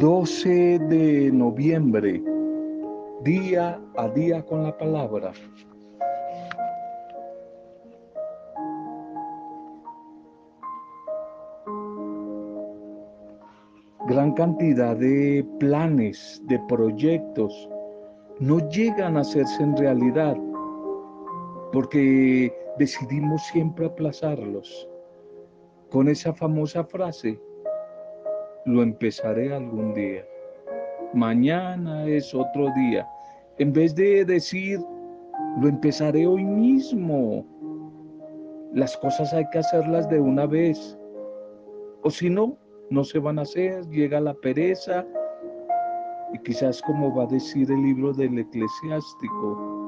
12 de noviembre, día a día con la palabra. Gran cantidad de planes, de proyectos, no llegan a hacerse en realidad porque decidimos siempre aplazarlos. Con esa famosa frase, lo empezaré algún día. Mañana es otro día. En vez de decir, lo empezaré hoy mismo. Las cosas hay que hacerlas de una vez. O si no, no se van a hacer, llega la pereza. Y quizás como va a decir el libro del eclesiástico,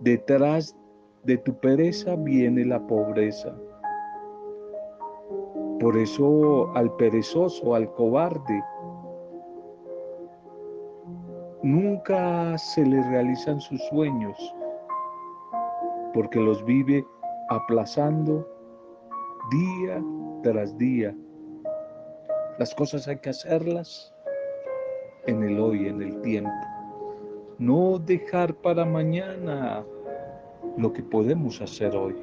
detrás de tu pereza viene la pobreza. Por eso al perezoso, al cobarde, nunca se le realizan sus sueños, porque los vive aplazando día tras día. Las cosas hay que hacerlas en el hoy, en el tiempo. No dejar para mañana lo que podemos hacer hoy.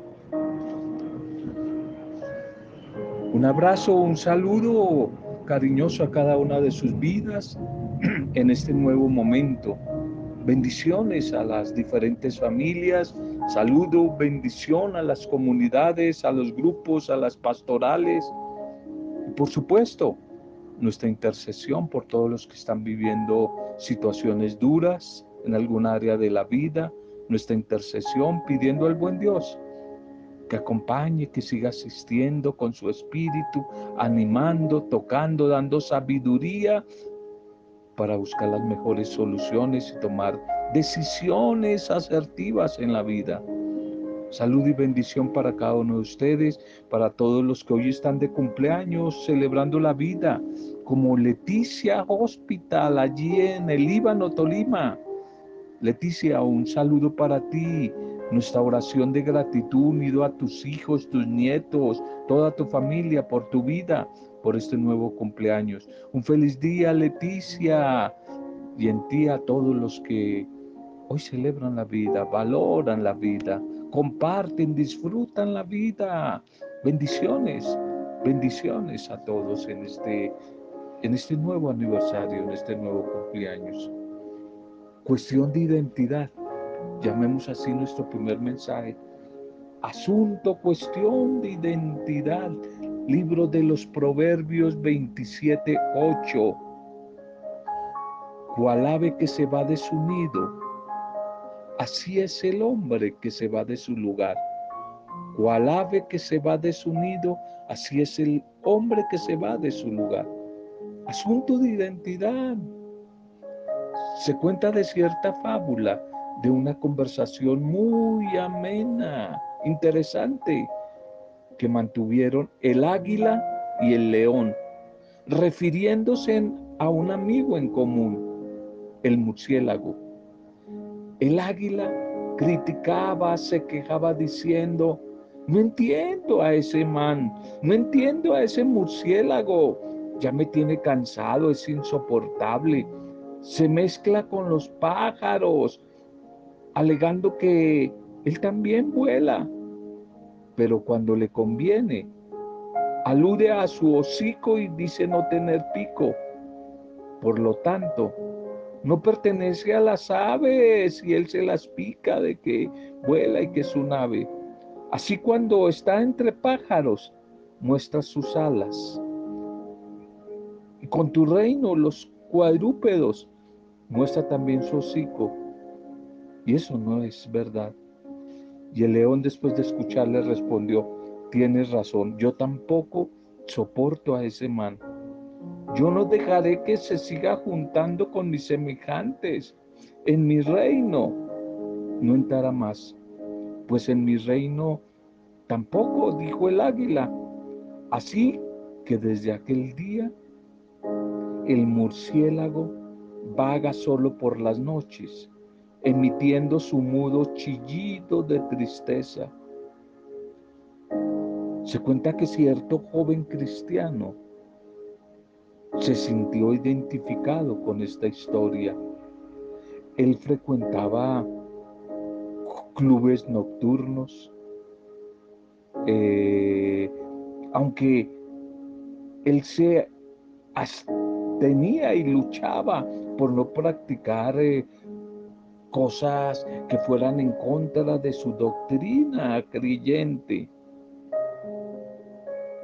Un abrazo, un saludo cariñoso a cada una de sus vidas en este nuevo momento. Bendiciones a las diferentes familias, saludo, bendición a las comunidades, a los grupos, a las pastorales. Y por supuesto, nuestra intercesión por todos los que están viviendo situaciones duras en algún área de la vida, nuestra intercesión pidiendo al buen Dios que acompañe, que siga asistiendo con su espíritu, animando, tocando, dando sabiduría para buscar las mejores soluciones y tomar decisiones asertivas en la vida. Salud y bendición para cada uno de ustedes, para todos los que hoy están de cumpleaños celebrando la vida, como Leticia Hospital allí en el Líbano, Tolima. Leticia, un saludo para ti nuestra oración de gratitud unido a tus hijos, tus nietos, toda tu familia por tu vida, por este nuevo cumpleaños. Un feliz día, Leticia, y en ti a todos los que hoy celebran la vida, valoran la vida, comparten, disfrutan la vida. Bendiciones, bendiciones a todos en este, en este nuevo aniversario, en este nuevo cumpleaños. Cuestión de identidad llamemos así nuestro primer mensaje. Asunto, cuestión de identidad. Libro de los Proverbios 27, 8. Cual ave que se va de su nido, así es el hombre que se va de su lugar. Cual ave que se va de su nido, así es el hombre que se va de su lugar. Asunto de identidad. Se cuenta de cierta fábula de una conversación muy amena, interesante, que mantuvieron el águila y el león, refiriéndose a un amigo en común, el murciélago. El águila criticaba, se quejaba diciendo, no entiendo a ese man, no entiendo a ese murciélago, ya me tiene cansado, es insoportable, se mezcla con los pájaros, alegando que él también vuela, pero cuando le conviene, alude a su hocico y dice no tener pico. Por lo tanto, no pertenece a las aves y él se las pica de que vuela y que es un ave. Así cuando está entre pájaros, muestra sus alas. Y con tu reino, los cuadrúpedos, muestra también su hocico. Y eso no es verdad. Y el león después de escucharle respondió, tienes razón, yo tampoco soporto a ese man. Yo no dejaré que se siga juntando con mis semejantes. En mi reino no entrará más, pues en mi reino tampoco, dijo el águila. Así que desde aquel día el murciélago vaga solo por las noches emitiendo su mudo chillido de tristeza. Se cuenta que cierto joven cristiano se sintió identificado con esta historia. Él frecuentaba clubes nocturnos, eh, aunque él se abstenía y luchaba por no practicar eh, cosas que fueran en contra de su doctrina creyente.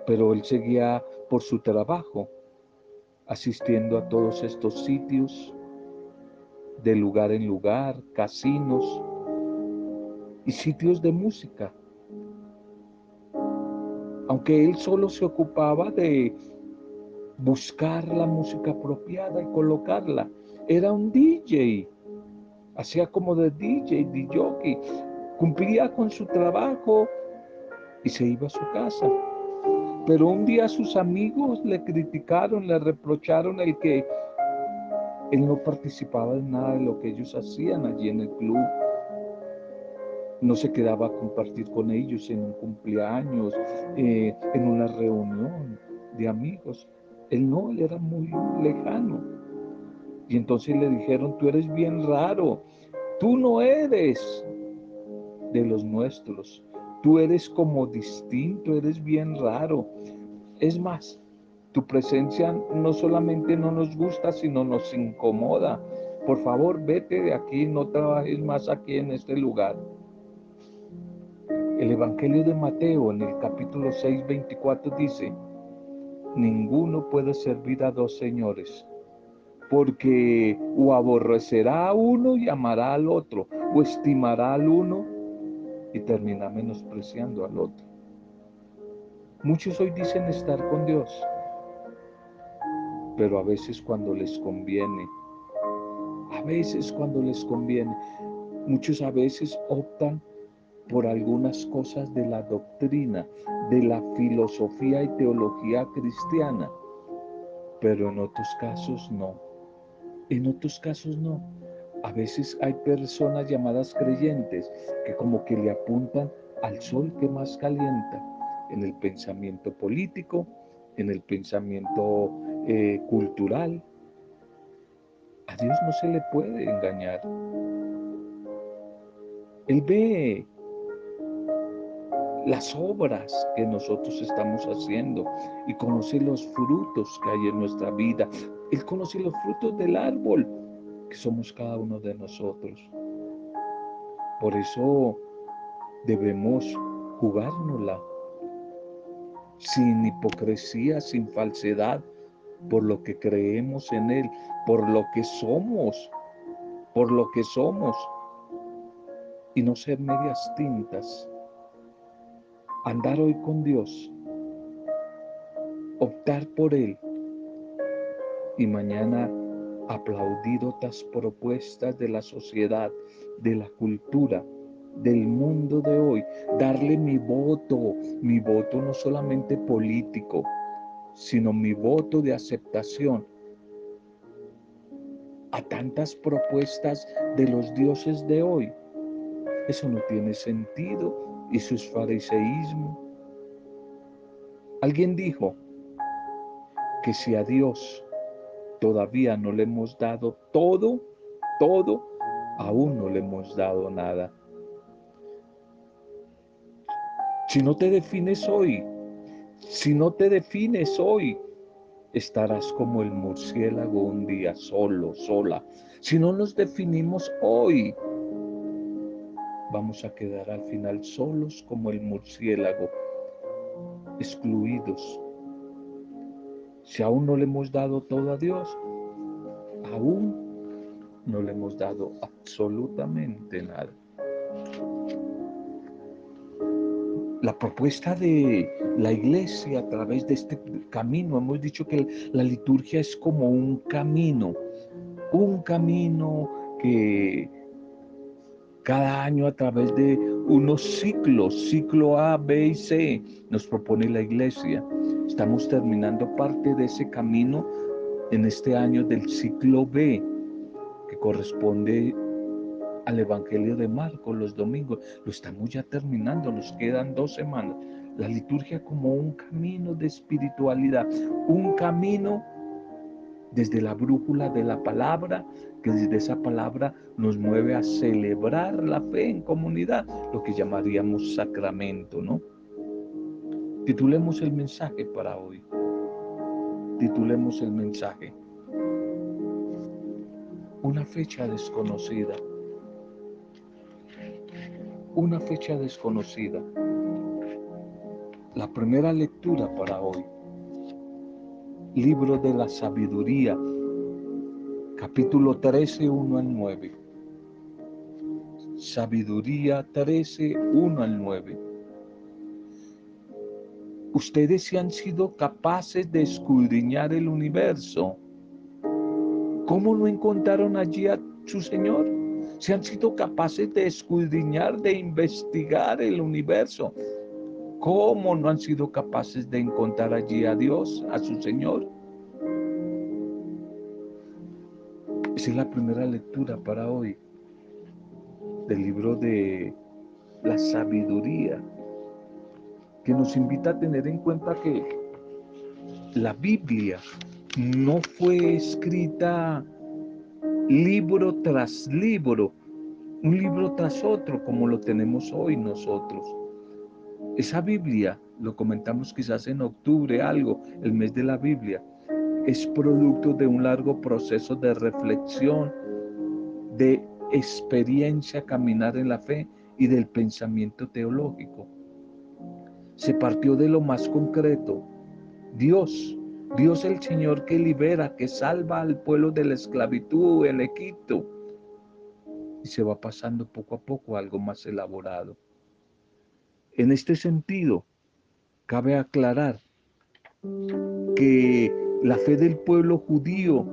Pero él seguía por su trabajo, asistiendo a todos estos sitios, de lugar en lugar, casinos y sitios de música. Aunque él solo se ocupaba de buscar la música apropiada y colocarla, era un DJ hacía como de DJ, de jockey, cumplía con su trabajo y se iba a su casa. Pero un día sus amigos le criticaron, le reprocharon el que él no participaba en nada de lo que ellos hacían allí en el club. No se quedaba a compartir con ellos en un cumpleaños, eh, en una reunión de amigos. Él no, él era muy lejano. Y entonces le dijeron, tú eres bien raro, tú no eres de los nuestros, tú eres como distinto, eres bien raro. Es más, tu presencia no solamente no nos gusta, sino nos incomoda. Por favor, vete de aquí, no trabajes más aquí en este lugar. El Evangelio de Mateo en el capítulo 6, 24 dice, ninguno puede servir a dos señores porque o aborrecerá a uno y amará al otro, o estimará al uno y termina menospreciando al otro. Muchos hoy dicen estar con Dios, pero a veces cuando les conviene, a veces cuando les conviene, muchos a veces optan por algunas cosas de la doctrina, de la filosofía y teología cristiana, pero en otros casos no. En otros casos no. A veces hay personas llamadas creyentes que como que le apuntan al sol que más calienta en el pensamiento político, en el pensamiento eh, cultural. A Dios no se le puede engañar. Él ve las obras que nosotros estamos haciendo y conoce los frutos que hay en nuestra vida. Él conoce los frutos del árbol que somos cada uno de nosotros. Por eso debemos jugárnosla sin hipocresía, sin falsedad, por lo que creemos en Él, por lo que somos, por lo que somos, y no ser medias tintas andar hoy con Dios, optar por Él y mañana aplaudir otras propuestas de la sociedad, de la cultura, del mundo de hoy, darle mi voto, mi voto no solamente político, sino mi voto de aceptación a tantas propuestas de los dioses de hoy. Eso no tiene sentido y sus fariseísmo. Alguien dijo que si a Dios todavía no le hemos dado todo, todo, aún no le hemos dado nada. Si no te defines hoy, si no te defines hoy, estarás como el murciélago un día solo, sola. Si no nos definimos hoy, vamos a quedar al final solos como el murciélago, excluidos. Si aún no le hemos dado todo a Dios, aún no le hemos dado absolutamente nada. La propuesta de la iglesia a través de este camino, hemos dicho que la liturgia es como un camino, un camino que cada año a través de unos ciclos, ciclo A, B y C, nos propone la iglesia. Estamos terminando parte de ese camino en este año del ciclo B, que corresponde al Evangelio de Marcos los domingos. Lo estamos ya terminando, nos quedan dos semanas. La liturgia como un camino de espiritualidad, un camino desde la brújula de la palabra, que desde esa palabra nos mueve a celebrar la fe en comunidad, lo que llamaríamos sacramento, ¿no? Titulemos el mensaje para hoy. Titulemos el mensaje. Una fecha desconocida. Una fecha desconocida. La primera lectura para hoy libro de la sabiduría, capítulo 13, 1 al 9. Sabiduría 13, 1 al 9. Ustedes se han sido capaces de escudriñar el universo. ¿Cómo no encontraron allí a su Señor? Se han sido capaces de escudriñar, de investigar el universo. ¿Cómo no han sido capaces de encontrar allí a Dios, a su Señor? Esa es la primera lectura para hoy del libro de la sabiduría, que nos invita a tener en cuenta que la Biblia no fue escrita libro tras libro, un libro tras otro, como lo tenemos hoy nosotros. Esa Biblia, lo comentamos quizás en octubre, algo, el mes de la Biblia, es producto de un largo proceso de reflexión, de experiencia, caminar en la fe y del pensamiento teológico. Se partió de lo más concreto. Dios, Dios el Señor que libera, que salva al pueblo de la esclavitud, el Egipto. Y se va pasando poco a poco algo más elaborado. En este sentido, cabe aclarar que la fe del pueblo judío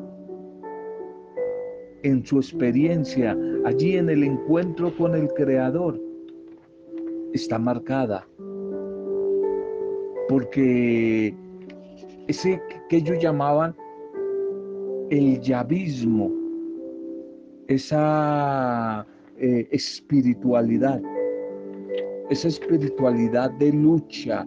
en su experiencia, allí en el encuentro con el Creador, está marcada. Porque ese que ellos llamaban el yavismo, esa eh, espiritualidad, esa espiritualidad de lucha,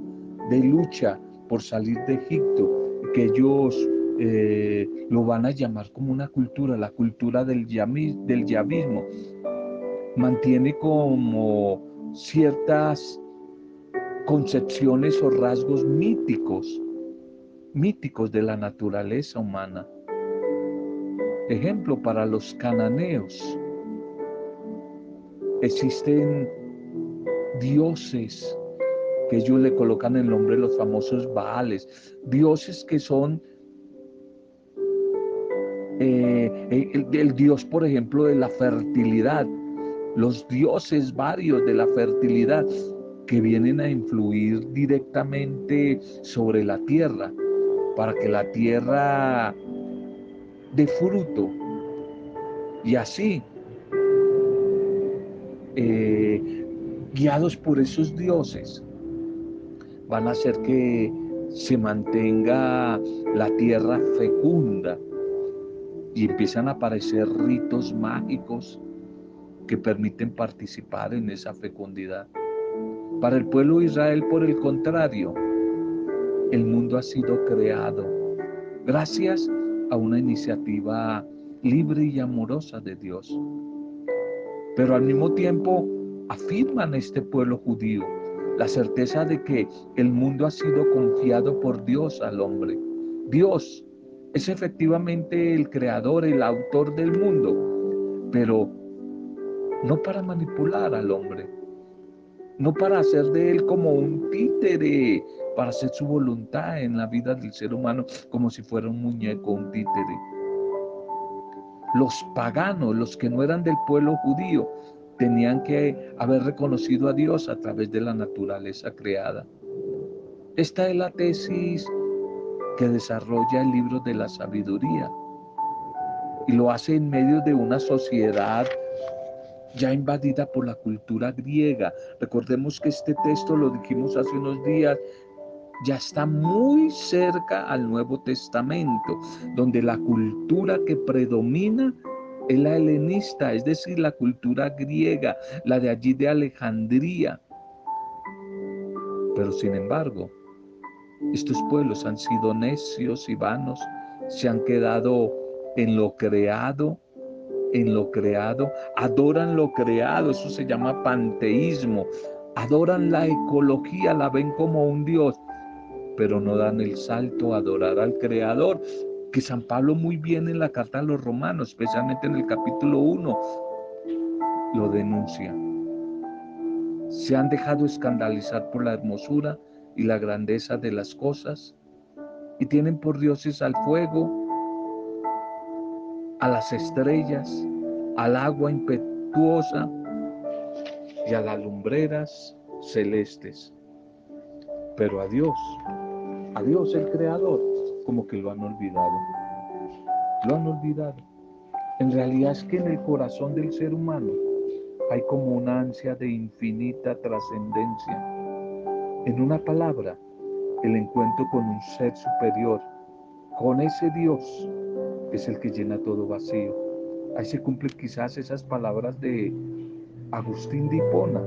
de lucha por salir de Egipto, que ellos eh, lo van a llamar como una cultura, la cultura del, del yavismo. Mantiene como ciertas concepciones o rasgos míticos, míticos de la naturaleza humana. Ejemplo, para los cananeos existen dioses que ellos le colocan el nombre de los famosos Baales, dioses que son eh, el, dios, por ejemplo, de la fertilidad, los dioses varios de la fertilidad que vienen a influir directamente sobre la tierra, para que la tierra dé fruto. Y así, eh, guiados por esos dioses, van a hacer que se mantenga la tierra fecunda y empiezan a aparecer ritos mágicos que permiten participar en esa fecundidad. Para el pueblo de Israel, por el contrario, el mundo ha sido creado gracias a una iniciativa libre y amorosa de Dios. Pero al mismo tiempo afirman este pueblo judío la certeza de que el mundo ha sido confiado por Dios al hombre. Dios es efectivamente el creador, el autor del mundo, pero no para manipular al hombre, no para hacer de él como un títere, para hacer su voluntad en la vida del ser humano como si fuera un muñeco, un títere. Los paganos, los que no eran del pueblo judío, tenían que haber reconocido a Dios a través de la naturaleza creada. Esta es la tesis que desarrolla el libro de la sabiduría y lo hace en medio de una sociedad ya invadida por la cultura griega. Recordemos que este texto, lo dijimos hace unos días, ya está muy cerca al Nuevo Testamento, donde la cultura que predomina es la helenista, es decir, la cultura griega, la de allí de Alejandría. Pero sin embargo, estos pueblos han sido necios y vanos se han quedado en lo creado, en lo creado, adoran lo creado, eso se llama panteísmo, adoran la ecología, la ven como un Dios, pero no dan el salto a adorar al Creador, que San Pablo muy bien en la carta a los romanos, especialmente en el capítulo 1, lo denuncia. Se han dejado escandalizar por la hermosura y la grandeza de las cosas y tienen por dioses al fuego, a las estrellas, al agua impetuosa y a las lumbreras celestes. Pero a Dios, a Dios el Creador, como que lo han olvidado. Lo han olvidado. En realidad es que en el corazón del ser humano hay como una ansia de infinita trascendencia. En una palabra, el encuentro con un ser superior, con ese Dios es el que llena todo vacío. Ahí se cumplen quizás esas palabras de Agustín de Hipona,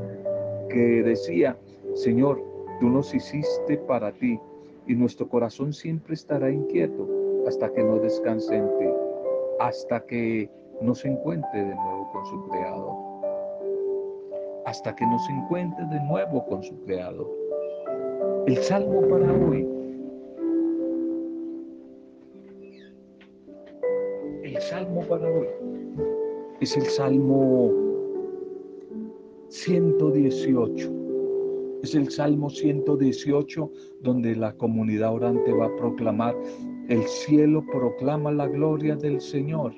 que decía, Señor, tú nos hiciste para ti y nuestro corazón siempre estará inquieto hasta que no descanse en ti, hasta que no se encuentre de nuevo con su Creador, hasta que no se encuentre de nuevo con su Creador. El salmo para hoy. El salmo para hoy es el salmo 118. Es el salmo 118 donde la comunidad orante va a proclamar, el cielo proclama la gloria del Señor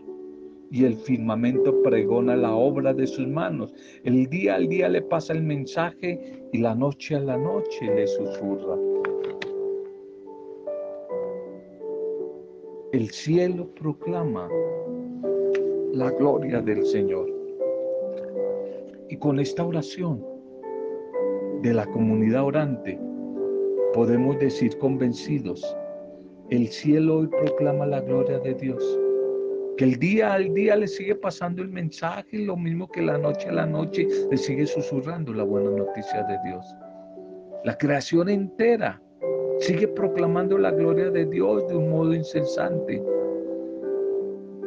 y el firmamento pregona la obra de sus manos. El día al día le pasa el mensaje y la noche a la noche le susurra. El cielo proclama la gloria del Señor. Y con esta oración de la comunidad orante, podemos decir convencidos, el cielo hoy proclama la gloria de Dios que el día al día le sigue pasando el mensaje, lo mismo que la noche a la noche le sigue susurrando la buena noticia de Dios. La creación entera sigue proclamando la gloria de Dios de un modo incesante.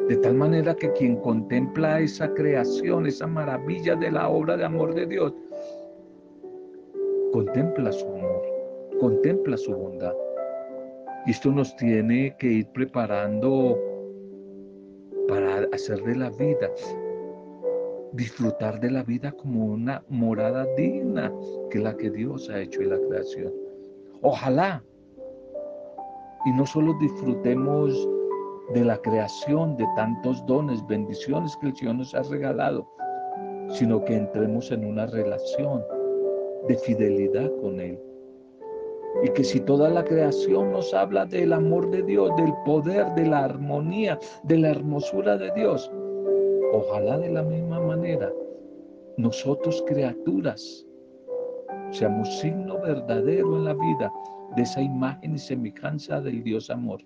De tal manera que quien contempla esa creación, esa maravilla de la obra de amor de Dios, contempla su amor, contempla su bondad. Esto nos tiene que ir preparando para hacer de la vida, disfrutar de la vida como una morada digna que la que Dios ha hecho en la creación. Ojalá. Y no solo disfrutemos de la creación, de tantos dones, bendiciones que el Señor nos ha regalado, sino que entremos en una relación de fidelidad con Él. Y que si toda la creación nos habla del amor de Dios, del poder, de la armonía, de la hermosura de Dios, ojalá de la misma manera nosotros criaturas seamos signo verdadero en la vida de esa imagen y semejanza del Dios amor.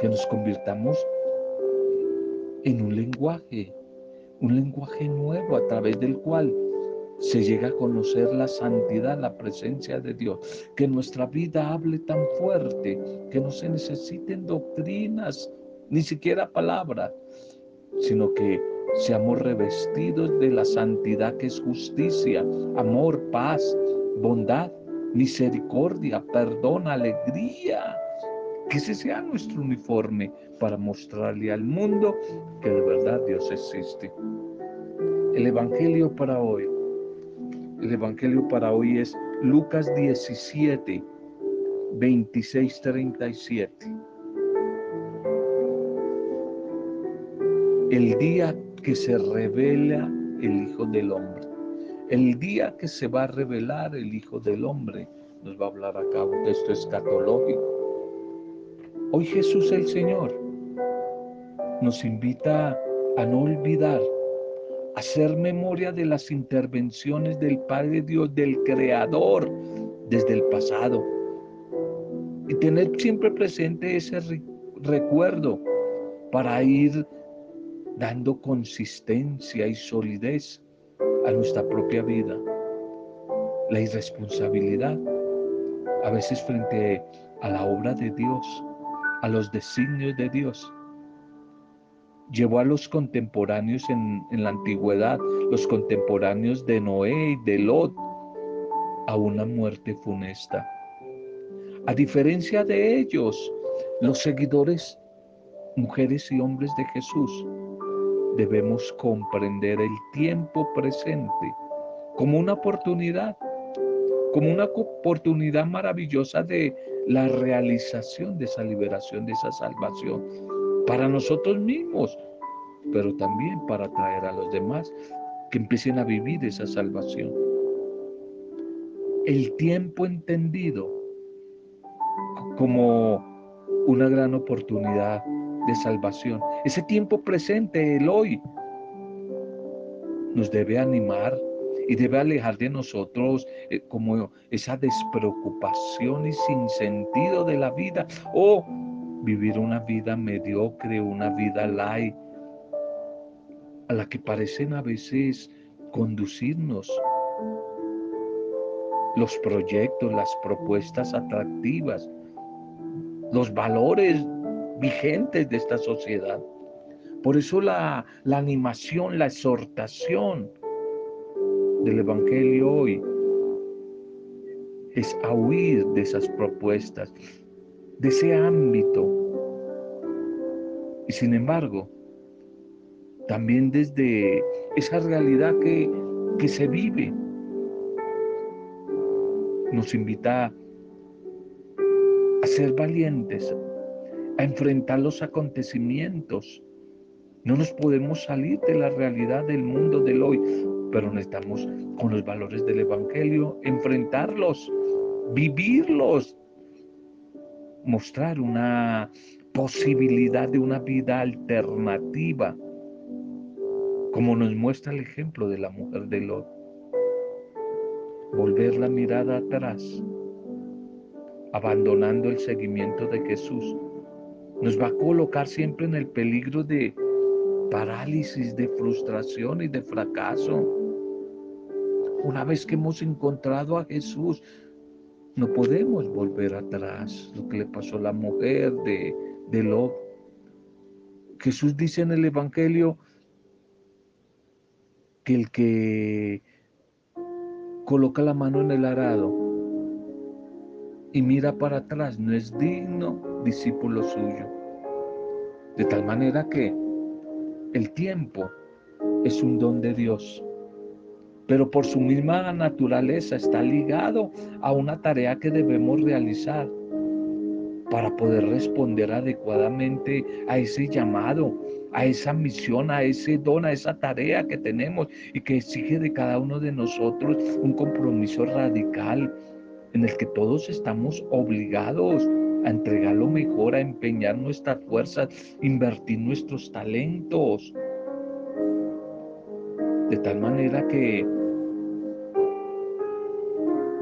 Que nos convirtamos en un lenguaje, un lenguaje nuevo a través del cual se llega a conocer la santidad, la presencia de Dios. Que nuestra vida hable tan fuerte que no se necesiten doctrinas, ni siquiera palabras, sino que seamos revestidos de la santidad que es justicia, amor, paz, bondad, misericordia, perdón, alegría. Que ese sea nuestro uniforme para mostrarle al mundo que de verdad Dios existe. El Evangelio para hoy el Evangelio para hoy es Lucas 17, 26, 37. El día que se revela el Hijo del Hombre. El día que se va a revelar el Hijo del Hombre. Nos va a hablar acá un texto escatológico. Hoy Jesús el Señor nos invita a no olvidar hacer memoria de las intervenciones del Padre Dios, del Creador, desde el pasado. Y tener siempre presente ese recuerdo para ir dando consistencia y solidez a nuestra propia vida. La irresponsabilidad, a veces frente a la obra de Dios, a los designios de Dios. Llevó a los contemporáneos en, en la antigüedad, los contemporáneos de Noé y de Lot, a una muerte funesta. A diferencia de ellos, los seguidores, mujeres y hombres de Jesús, debemos comprender el tiempo presente como una oportunidad, como una oportunidad maravillosa de la realización de esa liberación, de esa salvación, para nosotros mismos, pero también para traer a los demás que empiecen a vivir esa salvación. El tiempo entendido como una gran oportunidad de salvación. Ese tiempo presente, el hoy, nos debe animar y debe alejar de nosotros eh, como esa despreocupación y sin sentido de la vida o vivir una vida mediocre, una vida light, a la que parecen a veces conducirnos los proyectos, las propuestas atractivas, los valores vigentes de esta sociedad. Por eso la, la animación, la exhortación del Evangelio hoy es a huir de esas propuestas, de ese ámbito. Y sin embargo, también desde esa realidad que, que se vive, nos invita a ser valientes, a enfrentar los acontecimientos. No nos podemos salir de la realidad del mundo del hoy, pero necesitamos con los valores del Evangelio enfrentarlos, vivirlos, mostrar una posibilidad de una vida alternativa, como nos muestra el ejemplo de la mujer de Lot. Volver la mirada atrás, abandonando el seguimiento de Jesús, nos va a colocar siempre en el peligro de parálisis, de frustración y de fracaso. Una vez que hemos encontrado a Jesús, no podemos volver atrás. Lo que le pasó a la mujer de, de Lot. Jesús dice en el Evangelio que el que coloca la mano en el arado y mira para atrás no es digno discípulo suyo. De tal manera que el tiempo es un don de Dios pero por su misma naturaleza está ligado a una tarea que debemos realizar para poder responder adecuadamente a ese llamado, a esa misión, a ese don, a esa tarea que tenemos y que exige de cada uno de nosotros un compromiso radical en el que todos estamos obligados a entregar lo mejor, a empeñar nuestras fuerzas, invertir nuestros talentos. De tal manera que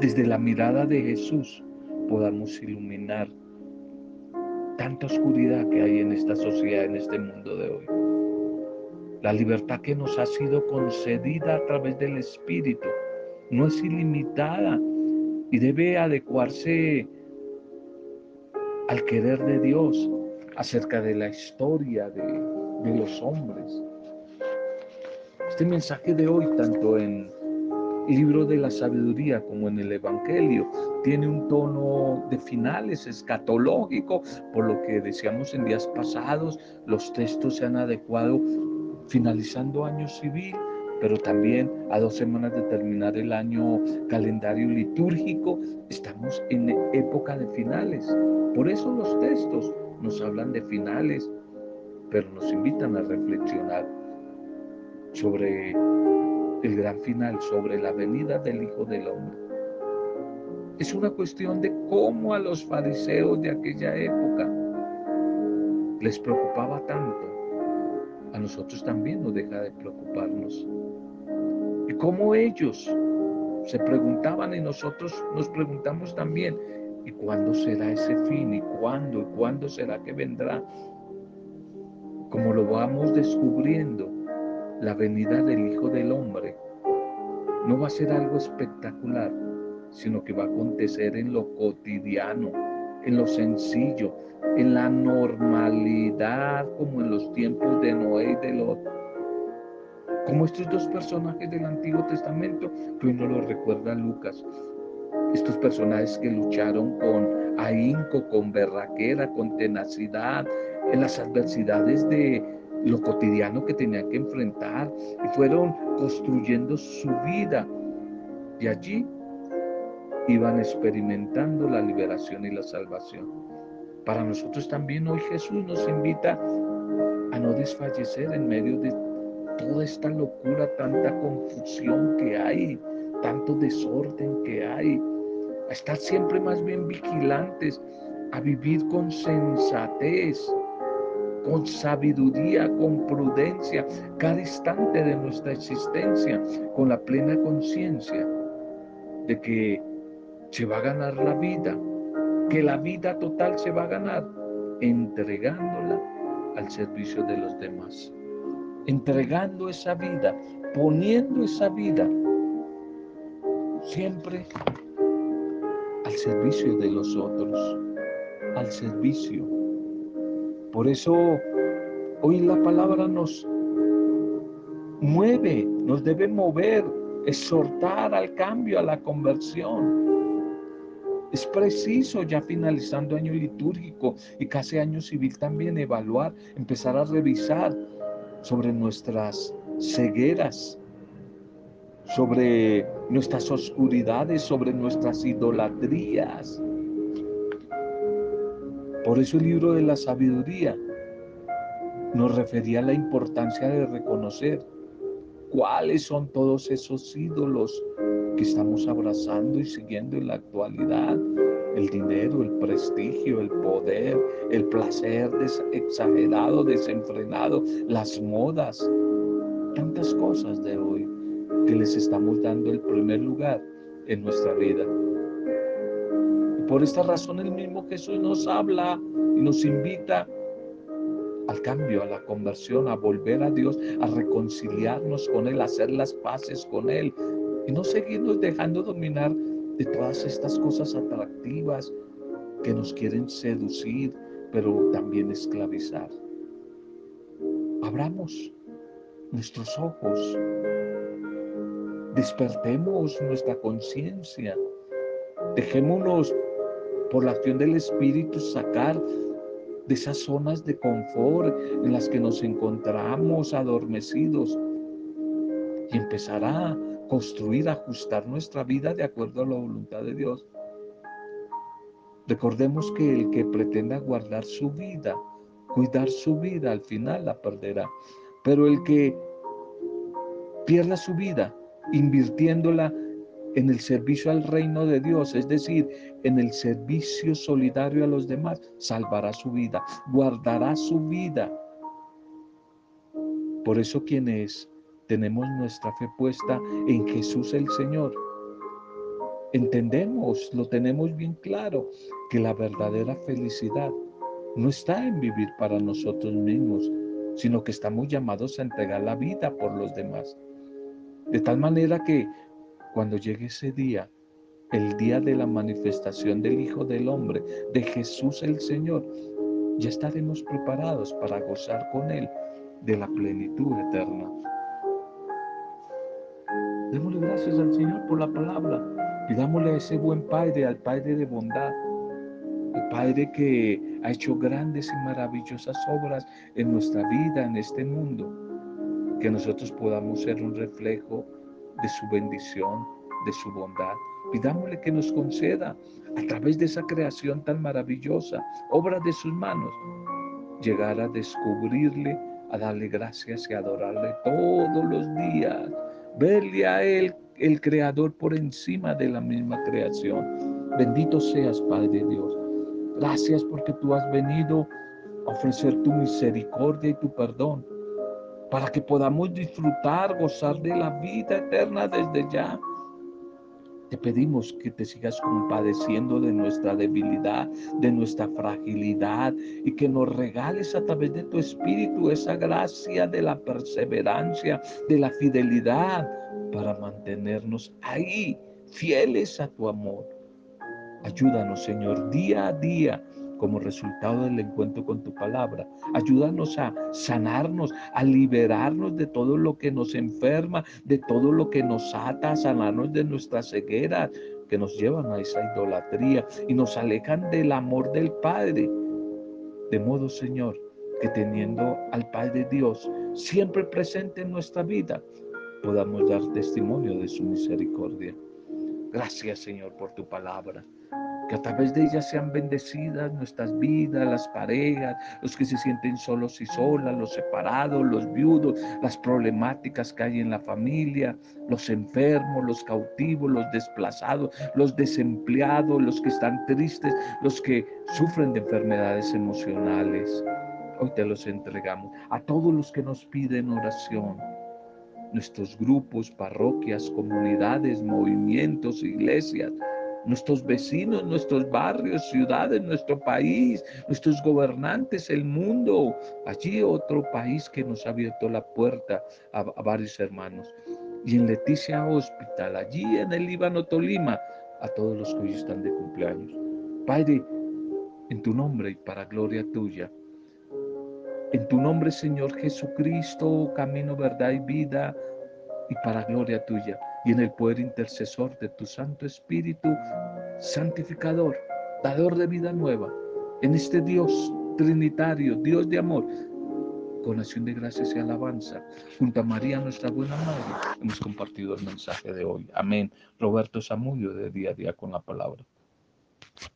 desde la mirada de Jesús podamos iluminar tanta oscuridad que hay en esta sociedad, en este mundo de hoy. La libertad que nos ha sido concedida a través del Espíritu no es ilimitada y debe adecuarse al querer de Dios acerca de la historia de, de los hombres. Este mensaje de hoy, tanto en libro de la sabiduría como en el Evangelio, tiene un tono de finales escatológico, por lo que decíamos en días pasados, los textos se han adecuado finalizando año civil, pero también a dos semanas de terminar el año calendario litúrgico, estamos en época de finales. Por eso los textos nos hablan de finales, pero nos invitan a reflexionar sobre el gran final, sobre la venida del Hijo del Hombre. Es una cuestión de cómo a los fariseos de aquella época les preocupaba tanto. A nosotros también nos deja de preocuparnos. Y cómo ellos se preguntaban y nosotros nos preguntamos también, ¿y cuándo será ese fin? ¿Y cuándo? ¿Y cuándo será que vendrá? Como lo vamos descubriendo la venida del Hijo del Hombre no va a ser algo espectacular, sino que va a acontecer en lo cotidiano, en lo sencillo, en la normalidad, como en los tiempos de Noé y de Lot. Como estos dos personajes del Antiguo Testamento, que no lo recuerda Lucas. Estos personajes que lucharon con ahínco, con berraquera, con tenacidad, en las adversidades de lo cotidiano que tenían que enfrentar y fueron construyendo su vida. Y allí iban experimentando la liberación y la salvación. Para nosotros también hoy Jesús nos invita a no desfallecer en medio de toda esta locura, tanta confusión que hay, tanto desorden que hay, a estar siempre más bien vigilantes, a vivir con sensatez, con sabiduría, con prudencia, cada instante de nuestra existencia, con la plena conciencia de que se va a ganar la vida, que la vida total se va a ganar entregándola al servicio de los demás, entregando esa vida, poniendo esa vida siempre al servicio de los otros, al servicio. Por eso hoy la palabra nos mueve, nos debe mover, exhortar al cambio, a la conversión. Es preciso, ya finalizando año litúrgico y casi año civil, también evaluar, empezar a revisar sobre nuestras cegueras, sobre nuestras oscuridades, sobre nuestras idolatrías. Por eso el libro de la sabiduría nos refería a la importancia de reconocer cuáles son todos esos ídolos que estamos abrazando y siguiendo en la actualidad. El dinero, el prestigio, el poder, el placer exagerado, desenfrenado, las modas, tantas cosas de hoy que les estamos dando el primer lugar en nuestra vida. Por esta razón el mismo Jesús nos habla y nos invita al cambio, a la conversión, a volver a Dios, a reconciliarnos con Él, a hacer las paces con Él, y no seguirnos dejando dominar de todas estas cosas atractivas que nos quieren seducir, pero también esclavizar. Abramos nuestros ojos, despertemos nuestra conciencia, dejémonos por la acción del Espíritu sacar de esas zonas de confort en las que nos encontramos adormecidos y empezará construir, ajustar nuestra vida de acuerdo a la voluntad de Dios. Recordemos que el que pretenda guardar su vida, cuidar su vida, al final la perderá. Pero el que pierda su vida invirtiéndola en el servicio al reino de Dios, es decir, en el servicio solidario a los demás, salvará su vida, guardará su vida. Por eso quienes tenemos nuestra fe puesta en Jesús el Señor. Entendemos, lo tenemos bien claro, que la verdadera felicidad no está en vivir para nosotros mismos, sino que estamos llamados a entregar la vida por los demás. De tal manera que cuando llegue ese día, el día de la manifestación del Hijo del Hombre, de Jesús el Señor, ya estaremos preparados para gozar con Él de la plenitud eterna. Démosle gracias al Señor por la palabra. Pidámosle a ese buen Padre, al Padre de bondad, al Padre que ha hecho grandes y maravillosas obras en nuestra vida, en este mundo, que nosotros podamos ser un reflejo de su bendición, de su bondad. Pidámosle que nos conceda a través de esa creación tan maravillosa, obra de sus manos, llegar a descubrirle, a darle gracias y adorarle todos los días verle a Él, el Creador, por encima de la misma creación. Bendito seas, Padre Dios. Gracias porque tú has venido a ofrecer tu misericordia y tu perdón para que podamos disfrutar, gozar de la vida eterna desde ya. Te pedimos que te sigas compadeciendo de nuestra debilidad, de nuestra fragilidad y que nos regales a través de tu Espíritu esa gracia de la perseverancia, de la fidelidad para mantenernos ahí, fieles a tu amor. Ayúdanos, Señor, día a día como resultado del encuentro con tu palabra. Ayúdanos a sanarnos, a liberarnos de todo lo que nos enferma, de todo lo que nos ata, a sanarnos de nuestra ceguera que nos llevan a esa idolatría y nos alejan del amor del Padre. De modo, Señor, que teniendo al Padre Dios siempre presente en nuestra vida, podamos dar testimonio de su misericordia. Gracias, Señor, por tu palabra que a través de ellas sean bendecidas nuestras vidas, las parejas, los que se sienten solos y solas, los separados, los viudos, las problemáticas que hay en la familia, los enfermos, los cautivos, los desplazados, los desempleados, los que están tristes, los que sufren de enfermedades emocionales. Hoy te los entregamos. A todos los que nos piden oración nuestros grupos, parroquias, comunidades, movimientos, iglesias, nuestros vecinos, nuestros barrios, ciudades, nuestro país, nuestros gobernantes, el mundo. Allí otro país que nos ha abierto la puerta a, varios hermanos. Y en Leticia Hospital, allí en el Líbano Tolima, a todos los que hoy están de cumpleaños. Padre, en tu nombre y para gloria tuya. En tu nombre, Señor Jesucristo, camino, verdad y vida, y para gloria tuya y en el poder intercesor de tu Santo Espíritu, santificador, dador de vida nueva, en este Dios trinitario, Dios de amor, con acción de gracias y alabanza, junto a María, nuestra buena madre, hemos compartido el mensaje de hoy. Amén. Roberto Samudio, de día a día con la palabra.